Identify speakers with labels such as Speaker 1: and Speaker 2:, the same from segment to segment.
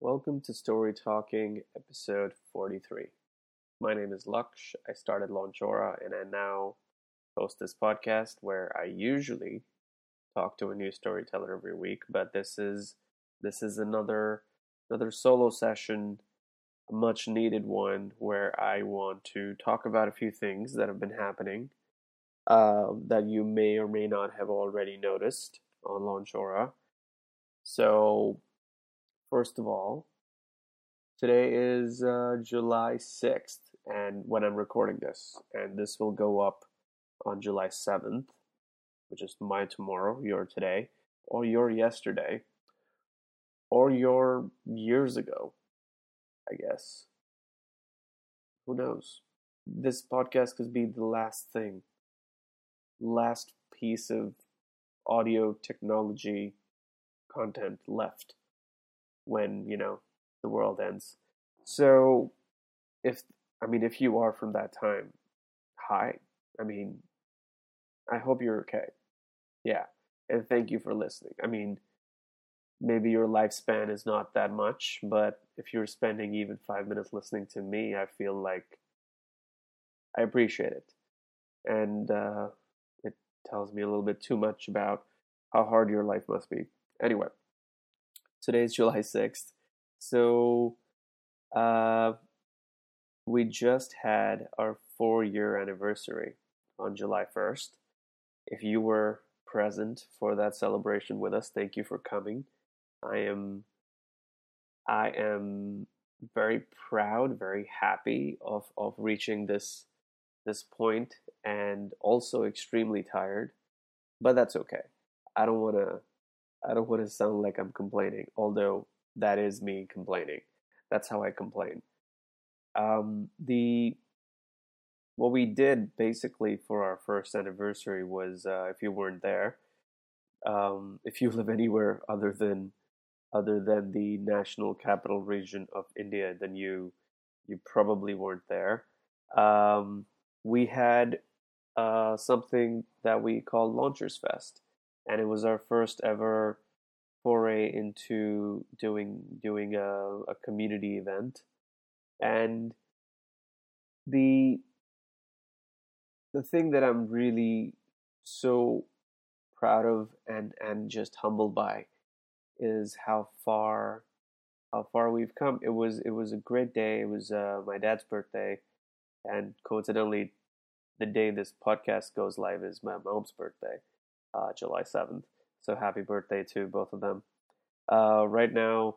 Speaker 1: Welcome to Story Talking, episode 43. My name is Laksh. I started Launchora and I now host this podcast where I usually talk to a new storyteller every week, but this is this is another another solo session, a much needed one where I want to talk about a few things that have been happening uh, that you may or may not have already noticed on Launchora. So, first of all, today is uh, July 6th, and when I'm recording this, and this will go up on July 7th, which is my tomorrow, your today, or your yesterday, or your years ago, I guess. Who knows? This podcast could be the last thing, last piece of audio technology content left when, you know, the world ends. So, if, I mean, if you are from that time, hi. I mean, I hope you're okay. Yeah. And thank you for listening. I mean, maybe your lifespan is not that much, but if you're spending even five minutes listening to me, I feel like I appreciate it. And uh, it tells me a little bit too much about how hard your life must be. Anyway, today is July 6th. So, uh, we just had our four year anniversary on July 1st. If you were present for that celebration with us, thank you for coming. I am I am very proud, very happy of, of reaching this this point and also extremely tired. But that's okay. I don't wanna I don't wanna sound like I'm complaining, although that is me complaining. That's how I complain. Um, the what we did basically for our first anniversary was uh, if you weren't there, um, if you live anywhere other than other than the national capital region of India, then you you probably weren't there. Um, we had uh, something that we called Launchers Fest, and it was our first ever foray into doing doing a, a community event, and the the thing that I'm really so proud of and and just humbled by is how far how far we've come. It was it was a great day. It was uh, my dad's birthday, and coincidentally, the day this podcast goes live is my mom's birthday, uh, July seventh. So happy birthday to both of them. Uh, right now,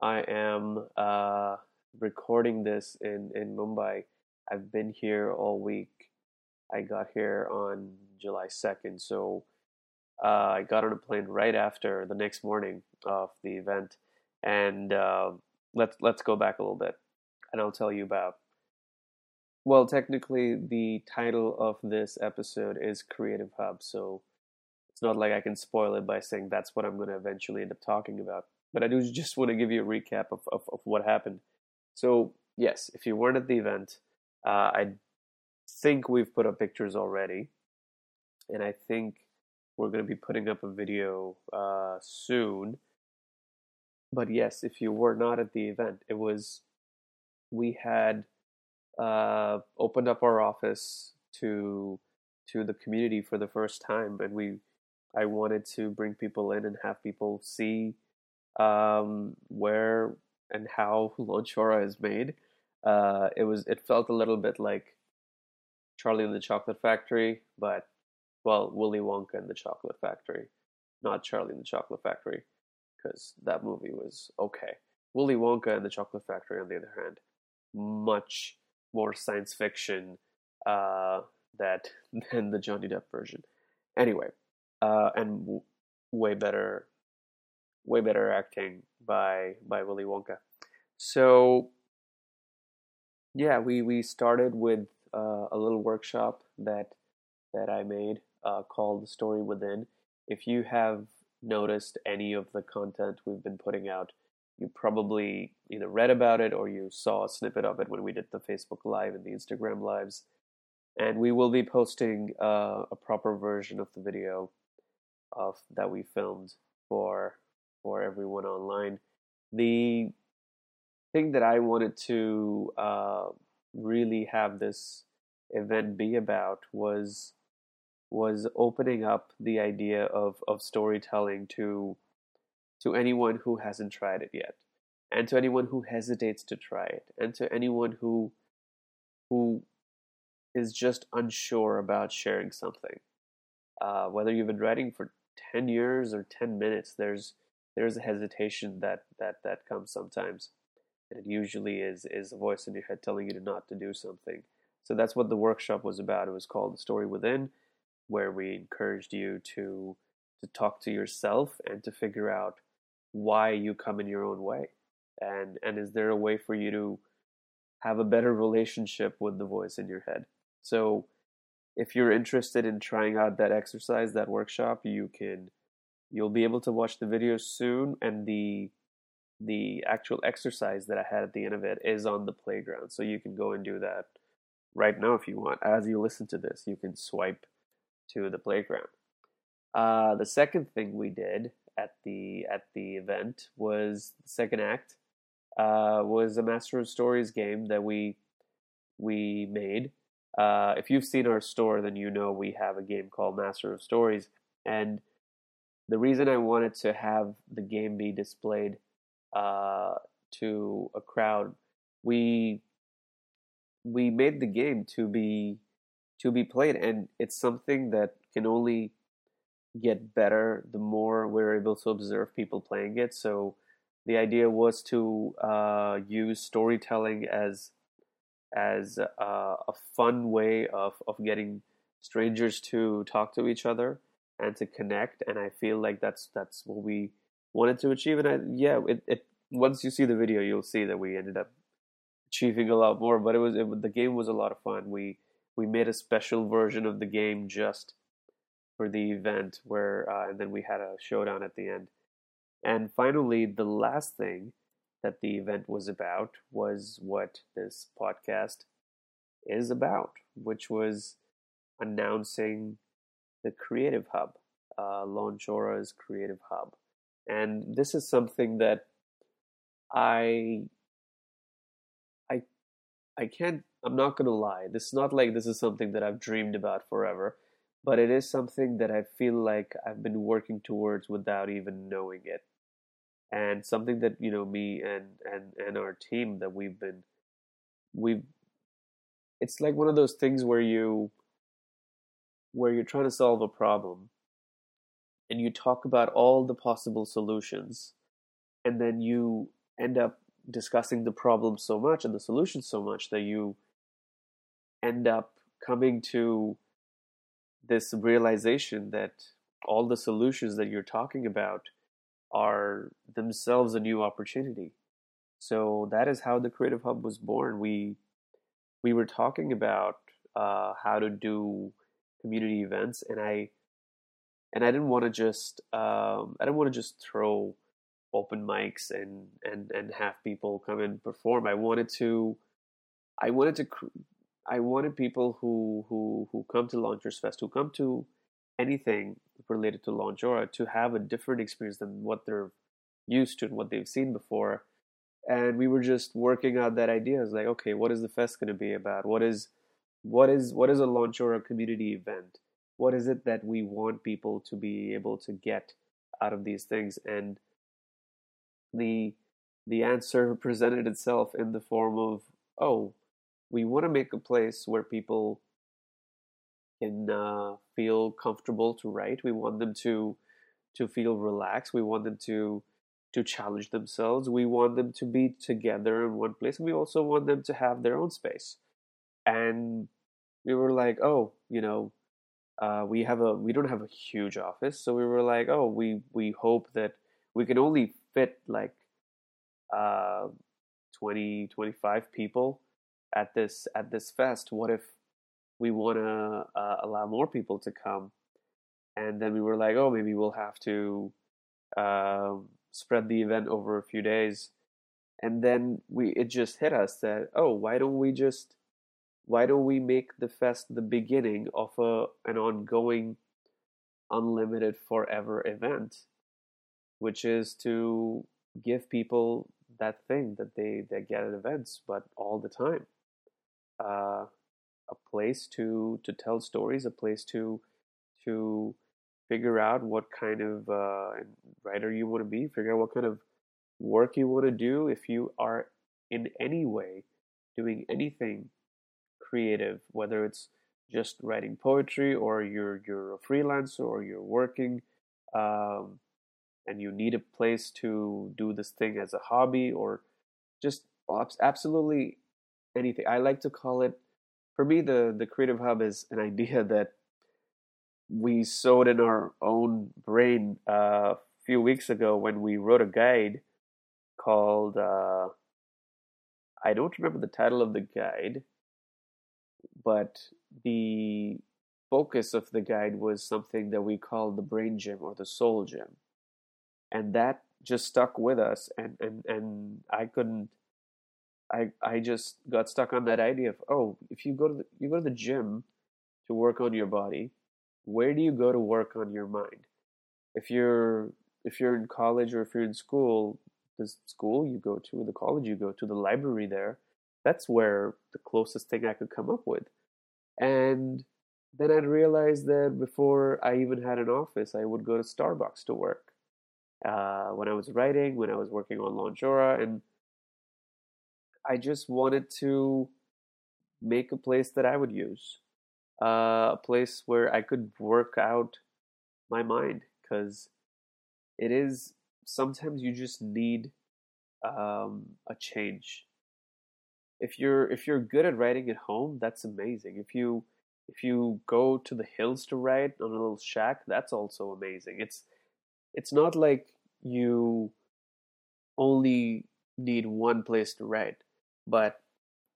Speaker 1: I am uh, recording this in in Mumbai. I've been here all week. I got here on July second, so uh, I got on a plane right after the next morning of the event, and uh, let's let's go back a little bit, and I'll tell you about. Well, technically, the title of this episode is Creative Hub, so it's not like I can spoil it by saying that's what I'm going to eventually end up talking about. But I do just want to give you a recap of, of, of what happened. So, yes, if you weren't at the event, uh, I think we've put up pictures already, and I think we're going to be putting up a video uh, soon. But yes, if you were not at the event, it was we had uh, opened up our office to to the community for the first time, and we I wanted to bring people in and have people see um, where and how Launchora is made. Uh, it was it felt a little bit like Charlie and the Chocolate Factory, but well, Willy Wonka and the Chocolate Factory, not Charlie and the Chocolate Factory, because that movie was okay. Willy Wonka and the Chocolate Factory, on the other hand, much more science fiction uh, that than the Johnny Depp version. Anyway, uh, and w- way better, way better acting by by Willy Wonka. So yeah, we we started with uh, a little workshop that that I made uh, called The Story Within. If you have noticed any of the content we've been putting out, you probably either read about it or you saw a snippet of it when we did the Facebook Live and the Instagram Lives. And we will be posting uh, a proper version of the video of that we filmed for for everyone online. The thing that I wanted to uh, really have this event be about was was opening up the idea of, of storytelling to to anyone who hasn't tried it yet and to anyone who hesitates to try it and to anyone who who is just unsure about sharing something uh, whether you've been writing for 10 years or 10 minutes there's there's a hesitation that that that comes sometimes. And it usually is is a voice in your head telling you to not to do something. So that's what the workshop was about. It was called the story within where we encouraged you to to talk to yourself and to figure out why you come in your own way. And and is there a way for you to have a better relationship with the voice in your head? So if you're interested in trying out that exercise that workshop you can you'll be able to watch the video soon and the the actual exercise that i had at the end of it is on the playground. So you can go and do that right now if you want. As you listen to this you can swipe to the playground. Uh, the second thing we did at the at the event was the second act uh, was a Master of Stories game that we we made. Uh, if you've seen our store, then you know we have a game called Master of Stories, and the reason I wanted to have the game be displayed uh, to a crowd, we we made the game to be to be played, and it's something that can only get better the more we're able to observe people playing it. So the idea was to uh, use storytelling as as uh, a fun way of of getting strangers to talk to each other and to connect. And I feel like that's that's what we wanted to achieve. And I, yeah, it, it once you see the video, you'll see that we ended up achieving a lot more. But it was it, the game was a lot of fun. We we made a special version of the game just for the event where uh, and then we had a showdown at the end and finally the last thing that the event was about was what this podcast is about which was announcing the creative hub uh, launchora's creative hub and this is something that i i i can't i'm not gonna lie this is not like this is something that i've dreamed about forever but it is something that I feel like I've been working towards without even knowing it. And something that, you know, me and, and, and our team that we've been, we've, it's like one of those things where you, where you're trying to solve a problem and you talk about all the possible solutions and then you end up discussing the problem so much and the solution so much that you end up coming to this realization that all the solutions that you're talking about are themselves a new opportunity. So that is how the Creative Hub was born. We we were talking about uh, how to do community events, and I and I didn't want to just um, I didn't want to just throw open mics and and and have people come and perform. I wanted to I wanted to I wanted people who who who come to Launchers Fest, who come to anything related to Launchora, to have a different experience than what they're used to and what they've seen before. And we were just working out that idea. It's like, okay, what is the fest going to be about? What is what is what is a Launchora community event? What is it that we want people to be able to get out of these things? And the the answer presented itself in the form of, oh, we want to make a place where people can uh, feel comfortable to write. We want them to to feel relaxed. We want them to to challenge themselves. We want them to be together in one place. and We also want them to have their own space. And we were like, oh, you know, uh, we have a we don't have a huge office, so we were like, oh, we we hope that we can only fit like uh, 20 25 people at this at this fest what if we want to uh, allow more people to come and then we were like oh maybe we'll have to uh, spread the event over a few days and then we it just hit us that oh why don't we just why don't we make the fest the beginning of a an ongoing unlimited forever event which is to give people that thing that they they get at events, but all the time. Uh, a place to to tell stories, a place to to figure out what kind of uh, writer you want to be, figure out what kind of work you want to do. If you are in any way doing anything creative, whether it's just writing poetry or you're you're a freelancer or you're working um, and you need a place to do this thing as a hobby or just absolutely anything. I like to call it for me the the creative hub is an idea that we sowed in our own brain uh, a few weeks ago when we wrote a guide called uh, I don't remember the title of the guide, but the focus of the guide was something that we called the brain gym or the soul gym. And that just stuck with us and, and, and I couldn't I I just got stuck on that idea of oh if you go to the, you go to the gym to work on your body, where do you go to work on your mind? If you're if you're in college or if you're in school, the school you go to, the college you go to, the library there, that's where the closest thing I could come up with. And then I'd realized that before I even had an office, I would go to Starbucks to work. Uh, when I was writing, when I was working on Launchora, and I just wanted to make a place that I would use, uh, a place where I could work out my mind, because it is sometimes you just need um, a change if you're if you're good at writing at home, that's amazing. If you if you go to the hills to write on a little shack, that's also amazing. It's it's not like you only need one place to write, but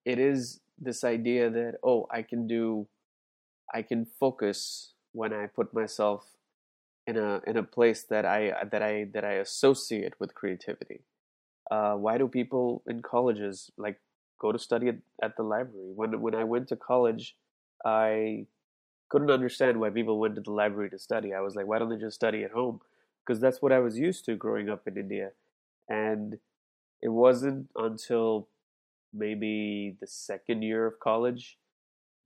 Speaker 1: it is this idea that oh, I can do I can focus when I put myself in a in a place that I that I that I associate with creativity. Uh, why do people in colleges like go to study at, at the library. When when I went to college, I couldn't understand why people went to the library to study. I was like, why don't they just study at home? Because that's what I was used to growing up in India. And it wasn't until maybe the second year of college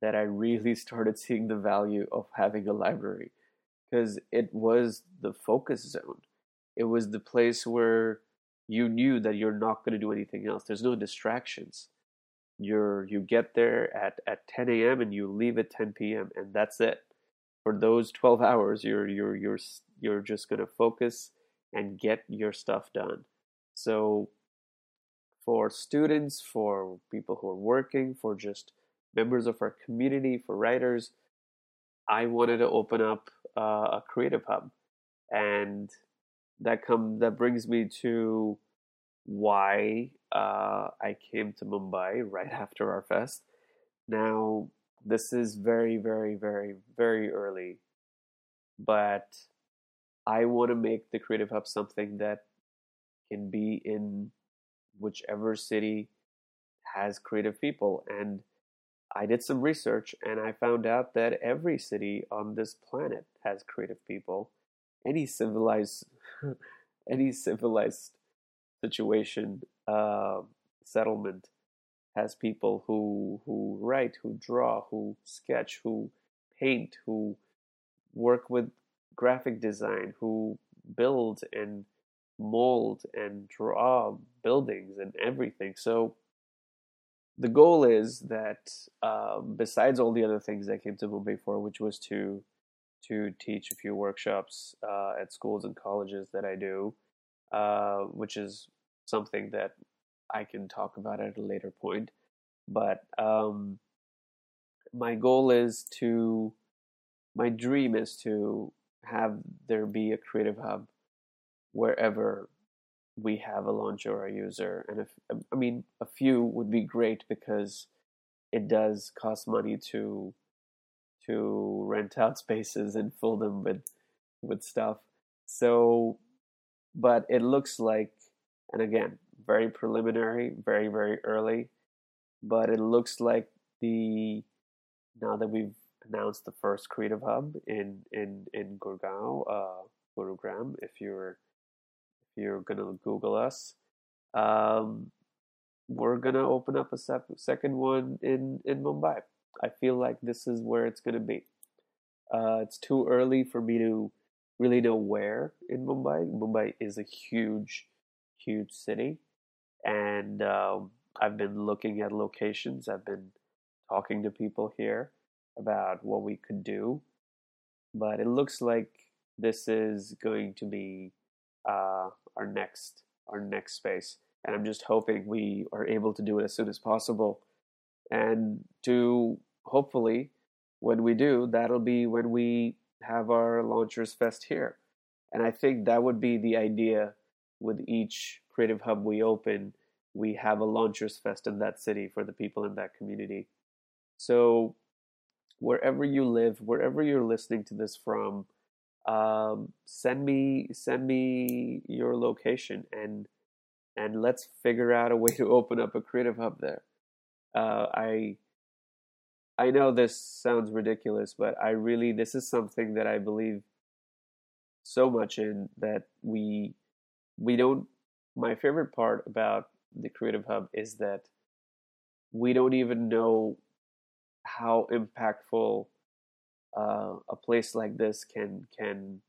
Speaker 1: that I really started seeing the value of having a library because it was the focus zone. It was the place where you knew that you're not going to do anything else. There's no distractions you're you get there at at 10 a.m. and you leave at 10 p.m. and that's it. For those 12 hours, you're you're you're you're just gonna focus and get your stuff done. So, for students, for people who are working, for just members of our community, for writers, I wanted to open up uh, a creative hub, and that come that brings me to why uh, I came to Mumbai right after our fest. Now, this is very, very, very, very early, but I want to make the Creative Hub something that can be in whichever city has creative people. And I did some research and I found out that every city on this planet has creative people. Any civilized, any civilized situation uh, settlement has people who who write, who draw, who sketch, who paint, who work with graphic design, who build and mold and draw buildings and everything. So the goal is that um, besides all the other things I came to Mumbai for, which was to to teach a few workshops uh, at schools and colleges that I do, uh, which is something that I can talk about at a later point. But um, my goal is to, my dream is to have there be a creative hub wherever we have a Launchora user. And if, I mean, a few would be great because it does cost money to to rent out spaces and fill them with with stuff. So, but it looks like and again, very preliminary, very, very early. But it looks like the now that we've announced the first Creative Hub in in in Gurgaon, uh, Gurugram. If you're you're gonna Google us, um, we're gonna open up a sep- second one in in Mumbai. I feel like this is where it's gonna be. Uh, it's too early for me to really know where in Mumbai. Mumbai is a huge, huge city, and um, I've been looking at locations. I've been talking to people here about what we could do, but it looks like this is going to be uh, our next our next space, and I'm just hoping we are able to do it as soon as possible, and to hopefully when we do, that'll be when we have our Launchers Fest here. And I think that would be the idea with each creative hub we open. We have a Launchers Fest in that city for the people in that community. So, wherever you live, wherever you're listening to this from, um, send me send me your location and and let's figure out a way to open up a creative hub there. Uh, I I know this sounds ridiculous, but I really this is something that I believe so much in that we we don't my favorite part about the creative hub is that we don't even know how impactful uh, a place like this can can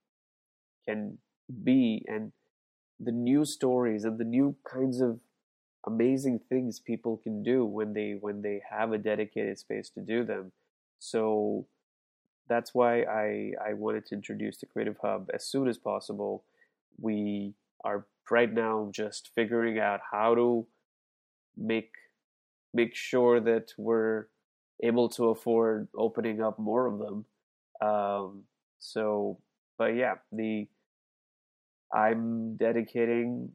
Speaker 1: can be and the new stories and the new kinds of amazing things people can do when they when they have a dedicated space to do them. So that's why I I wanted to introduce the Creative Hub as soon as possible. We are right now just figuring out how to make make sure that we're able to afford opening up more of them. Um, so, but yeah, the I'm dedicating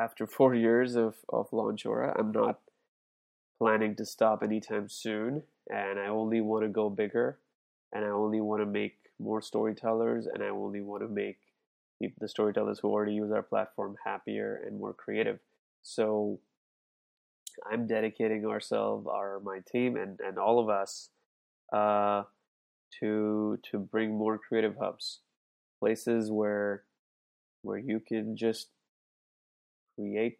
Speaker 1: after four years of, of Launchora. I'm not planning to stop anytime soon, and I only want to go bigger, and I only want to make more storytellers, and I only want to make the storytellers who already use our platform happier and more creative. So I'm dedicating ourselves, our my team, and, and all of us uh, to to bring more creative hubs, places where where you can just create,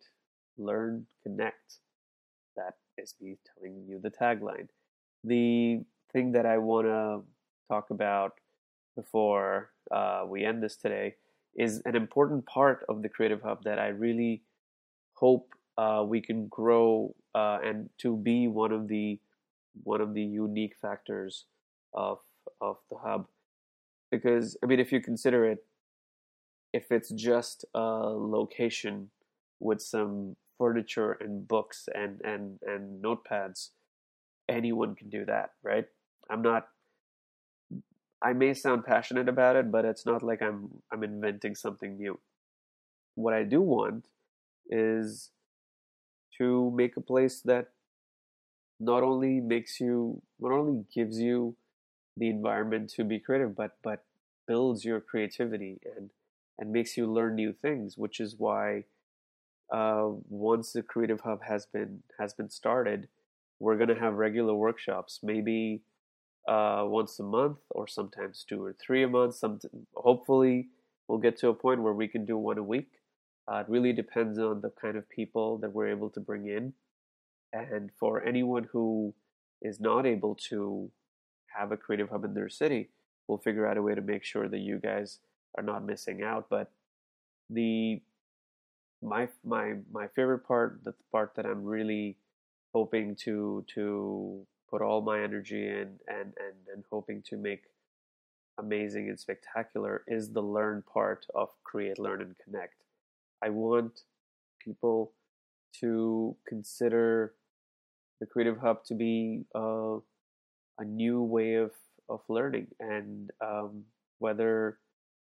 Speaker 1: learn, connect. That is me telling you the tagline. The thing that I want to talk about before uh, we end this today is an important part of the Creative Hub that I really hope uh, we can grow uh, and to be one of the one of the unique factors of of the hub. Because I mean, if you consider it, if it's just a location with some furniture and books and and and notepads anyone can do that right i'm not i may sound passionate about it but it's not like i'm i'm inventing something new what i do want is to make a place that not only makes you not only gives you the environment to be creative but but builds your creativity and and makes you learn new things which is why uh, once the creative hub has been has been started we're going to have regular workshops maybe uh, once a month or sometimes two or three a month some hopefully we'll get to a point where we can do one a week uh, it really depends on the kind of people that we're able to bring in and for anyone who is not able to have a creative hub in their city we'll figure out a way to make sure that you guys are not missing out but the my my my favorite part, the part that I'm really hoping to to put all my energy in and and and hoping to make amazing and spectacular is the learn part of create, learn, and connect. I want people to consider the Creative Hub to be uh, a new way of of learning, and um, whether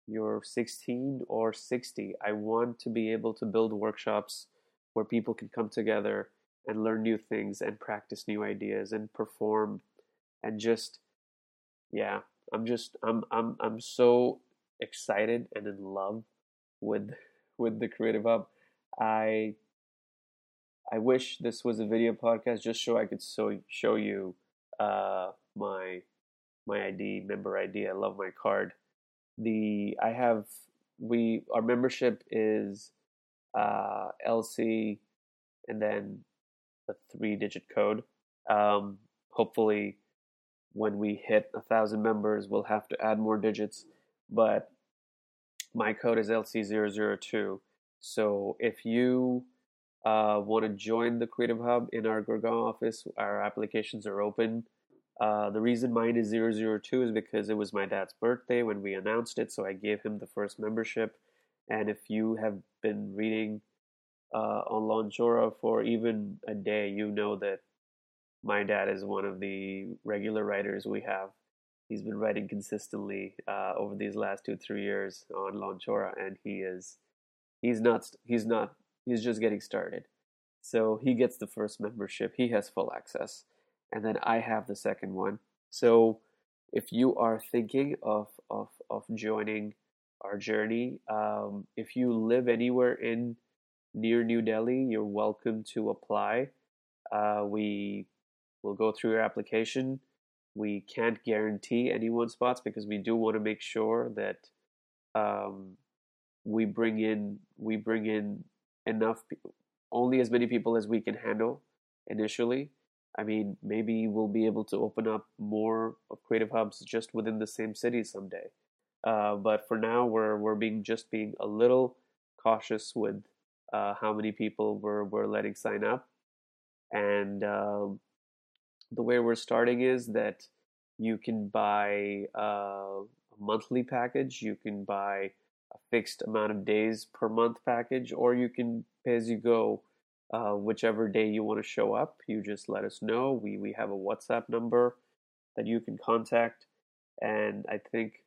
Speaker 1: you're 16 or 60. I want to be able to build workshops where people can come together and learn new things and practice new ideas and perform and just yeah, I'm just I'm I'm I'm so excited and in love with with the Creative Hub. I I wish this was a video podcast just so I could so show you uh, my my ID member ID. I love my card the I have we our membership is uh, LC, and then a three digit code. Um, hopefully, when we hit a thousand members, we'll have to add more digits. But my code is LC002. So if you uh, want to join the Creative Hub in our Gurgaon office, our applications are open. Uh, the reason mine is 002 is because it was my dad's birthday when we announced it, so I gave him the first membership. And if you have been reading uh, on Launchora for even a day, you know that my dad is one of the regular writers we have. He's been writing consistently uh, over these last two three years on Launchora, and he is he's not he's not he's just getting started. So he gets the first membership. He has full access, and then I have the second one. So if you are thinking of of of joining our journey, um, if you live anywhere in near New Delhi, you're welcome to apply. Uh, we will go through your application. We can't guarantee anyone's spots because we do want to make sure that um, we bring in we bring in enough only as many people as we can handle initially. I mean, maybe we'll be able to open up more of creative hubs just within the same city someday. Uh, but for now, we're we're being just being a little cautious with uh, how many people we're we're letting sign up, and um, the way we're starting is that you can buy a monthly package, you can buy a fixed amount of days per month package, or you can pay as you go. Uh, whichever day you want to show up, you just let us know. We we have a WhatsApp number that you can contact, and I think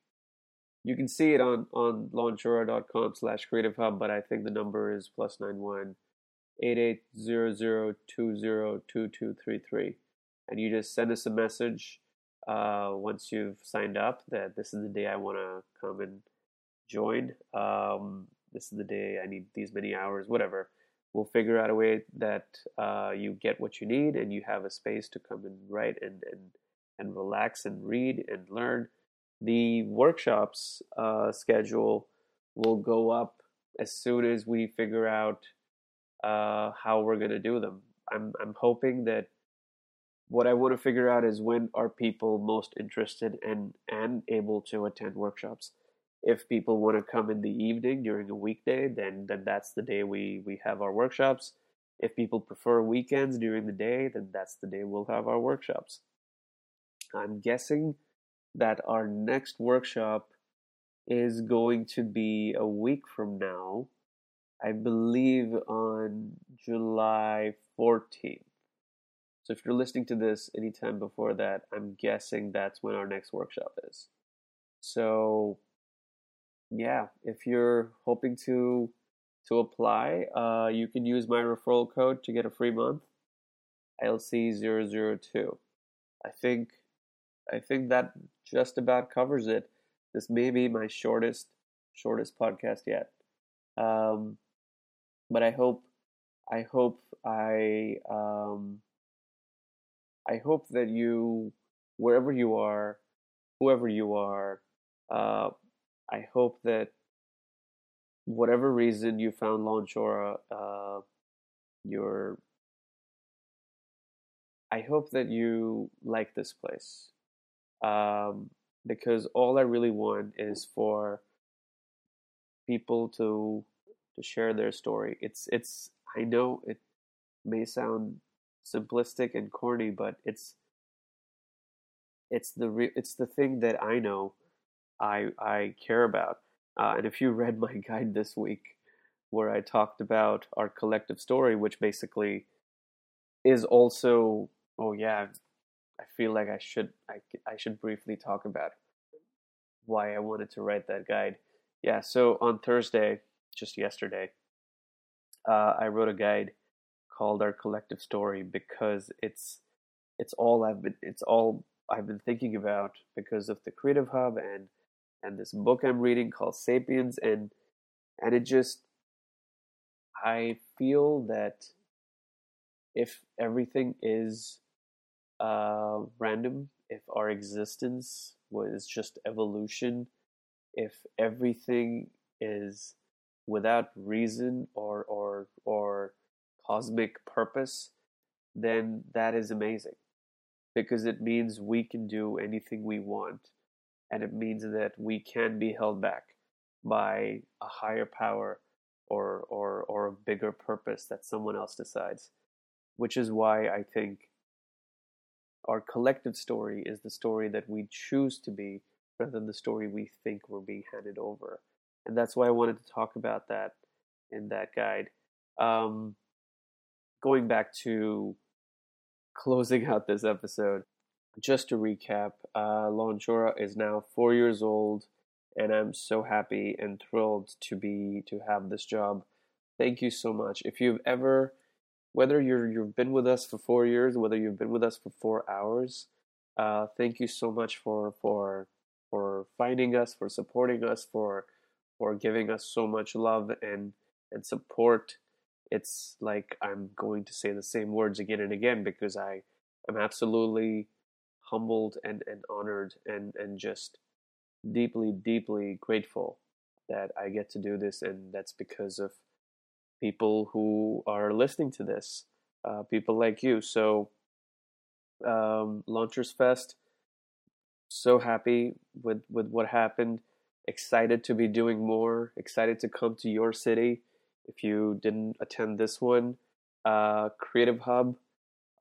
Speaker 1: you can see it on on launchora.com slash creative hub but i think the number is plus nine one eight eight zero zero two zero two two three three and you just send us a message uh, once you've signed up that this is the day i want to come and join. Um, this is the day i need these many hours whatever. We'll figure out a way that uh, you get what you need and you have a space to come and write and and, and relax and read and learn. The workshops uh, schedule will go up as soon as we figure out uh, how we're going to do them. I'm I'm hoping that what I want to figure out is when are people most interested and and able to attend workshops. If people want to come in the evening during a weekday, then then that's the day we we have our workshops. If people prefer weekends during the day, then that's the day we'll have our workshops. I'm guessing that our next workshop is going to be a week from now. I believe on July 14th. So if you're listening to this anytime before that, I'm guessing that's when our next workshop is. So yeah, if you're hoping to to apply, uh, you can use my referral code to get a free month. LC002. I think I think that just about covers it. This may be my shortest shortest podcast yet. Um, but I hope I hope I um, I hope that you wherever you are, whoever you are, uh, I hope that whatever reason you found Launchora, uh, your I hope that you like this place um, because all I really want is for people to to share their story. It's it's I know it may sound simplistic and corny, but it's it's the re- it's the thing that I know I I care about. Uh, and if you read my guide this week, where I talked about our collective story, which basically is also oh yeah I feel like I should I, I should briefly talk about why I wanted to write that guide. Yeah, so on Thursday, just yesterday, uh, I wrote a guide called Our Collective Story because it's it's all I've been it's all I've been thinking about because of the Creative Hub and and this book I'm reading called Sapiens. And and it just I feel that if everything is uh, random, if our existence was just evolution, if everything is without reason or or or cosmic purpose, then that is amazing. Because it means we can do anything we want and it means that we can be held back by a higher power or or or a bigger purpose that someone else decides. Which is why i think our collective story is the story that we choose to be rather than the story we think we're being handed over. And that's why i wanted to talk about that in that guide. Um, going back to closing out this episode just to recap, uh, is now four years old, and I'm so happy and thrilled to be to have this job. Thank you so much. If you've ever, whether you're you've been with us for four years, whether you've been with us for four hours, uh, thank you so much for for for finding us, for supporting us, for for giving us so much love and and support. It's like I'm going to say the same words again and again because I am absolutely humbled and, and honored and, and just deeply, deeply grateful that I get to do this. And that's because of people who are listening to this, uh, people like you. So, um, Launchers Fest, so happy with, with what happened. Excited to be doing more. Excited to come to your city. If you didn't attend this one, uh, Creative Hub,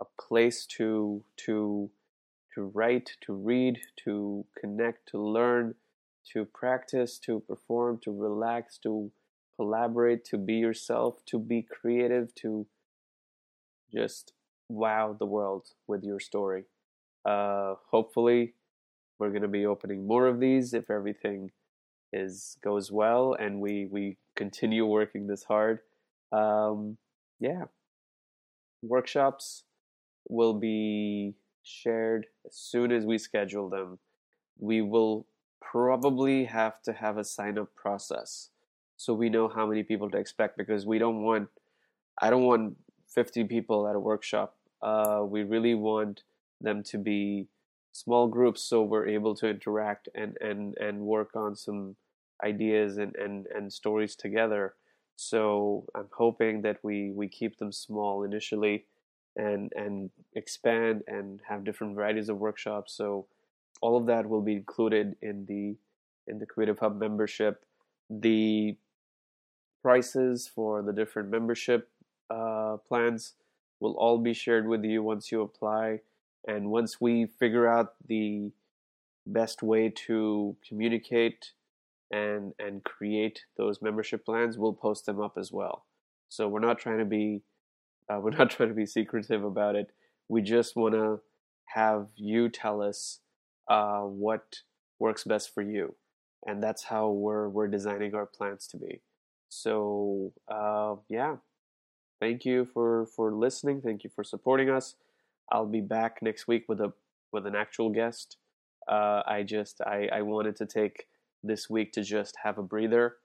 Speaker 1: a place to to to write, to read, to connect, to learn, to practice, to perform, to relax, to collaborate, to be yourself, to be creative, to just wow the world with your story. Uh, hopefully, we're going to be opening more of these if everything is goes well and we we continue working this hard. Um, yeah, workshops will be shared as soon as we schedule them. We will probably have to have a sign up process so we know how many people to expect because we don't want I don't want 50 people at a workshop. Uh, we really want them to be small groups so we're able to interact and, and, and work on some ideas and, and, and stories together. So I'm hoping that we, we keep them small initially and and expand and have different varieties of workshops. So all of that will be included in the in the Creative Hub membership. The prices for the different membership uh, plans will all be shared with you once you apply. And once we figure out the best way to communicate and and create those membership plans, we'll post them up as well. So we're not trying to be uh, we're not trying to be secretive about it. We just want to have you tell us uh, what works best for you, and that's how we're we're designing our plans to be. So uh, yeah, thank you for for listening. Thank you for supporting us. I'll be back next week with a with an actual guest. Uh, I just I, I wanted to take this week to just have a breather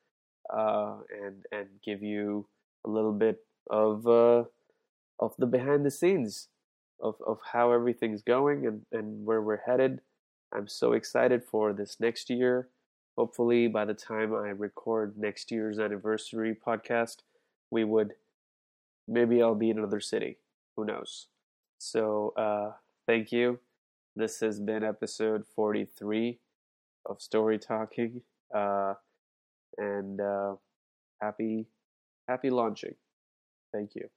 Speaker 1: uh, and and give you a little bit of uh, of the behind the scenes of, of how everything's going and, and where we're headed. I'm so excited for this next year. Hopefully, by the time I record next year's anniversary podcast, we would maybe I'll be in another city. Who knows? So, uh, thank you. This has been episode 43 of Story Talking. Uh, and uh, happy, happy launching. Thank you.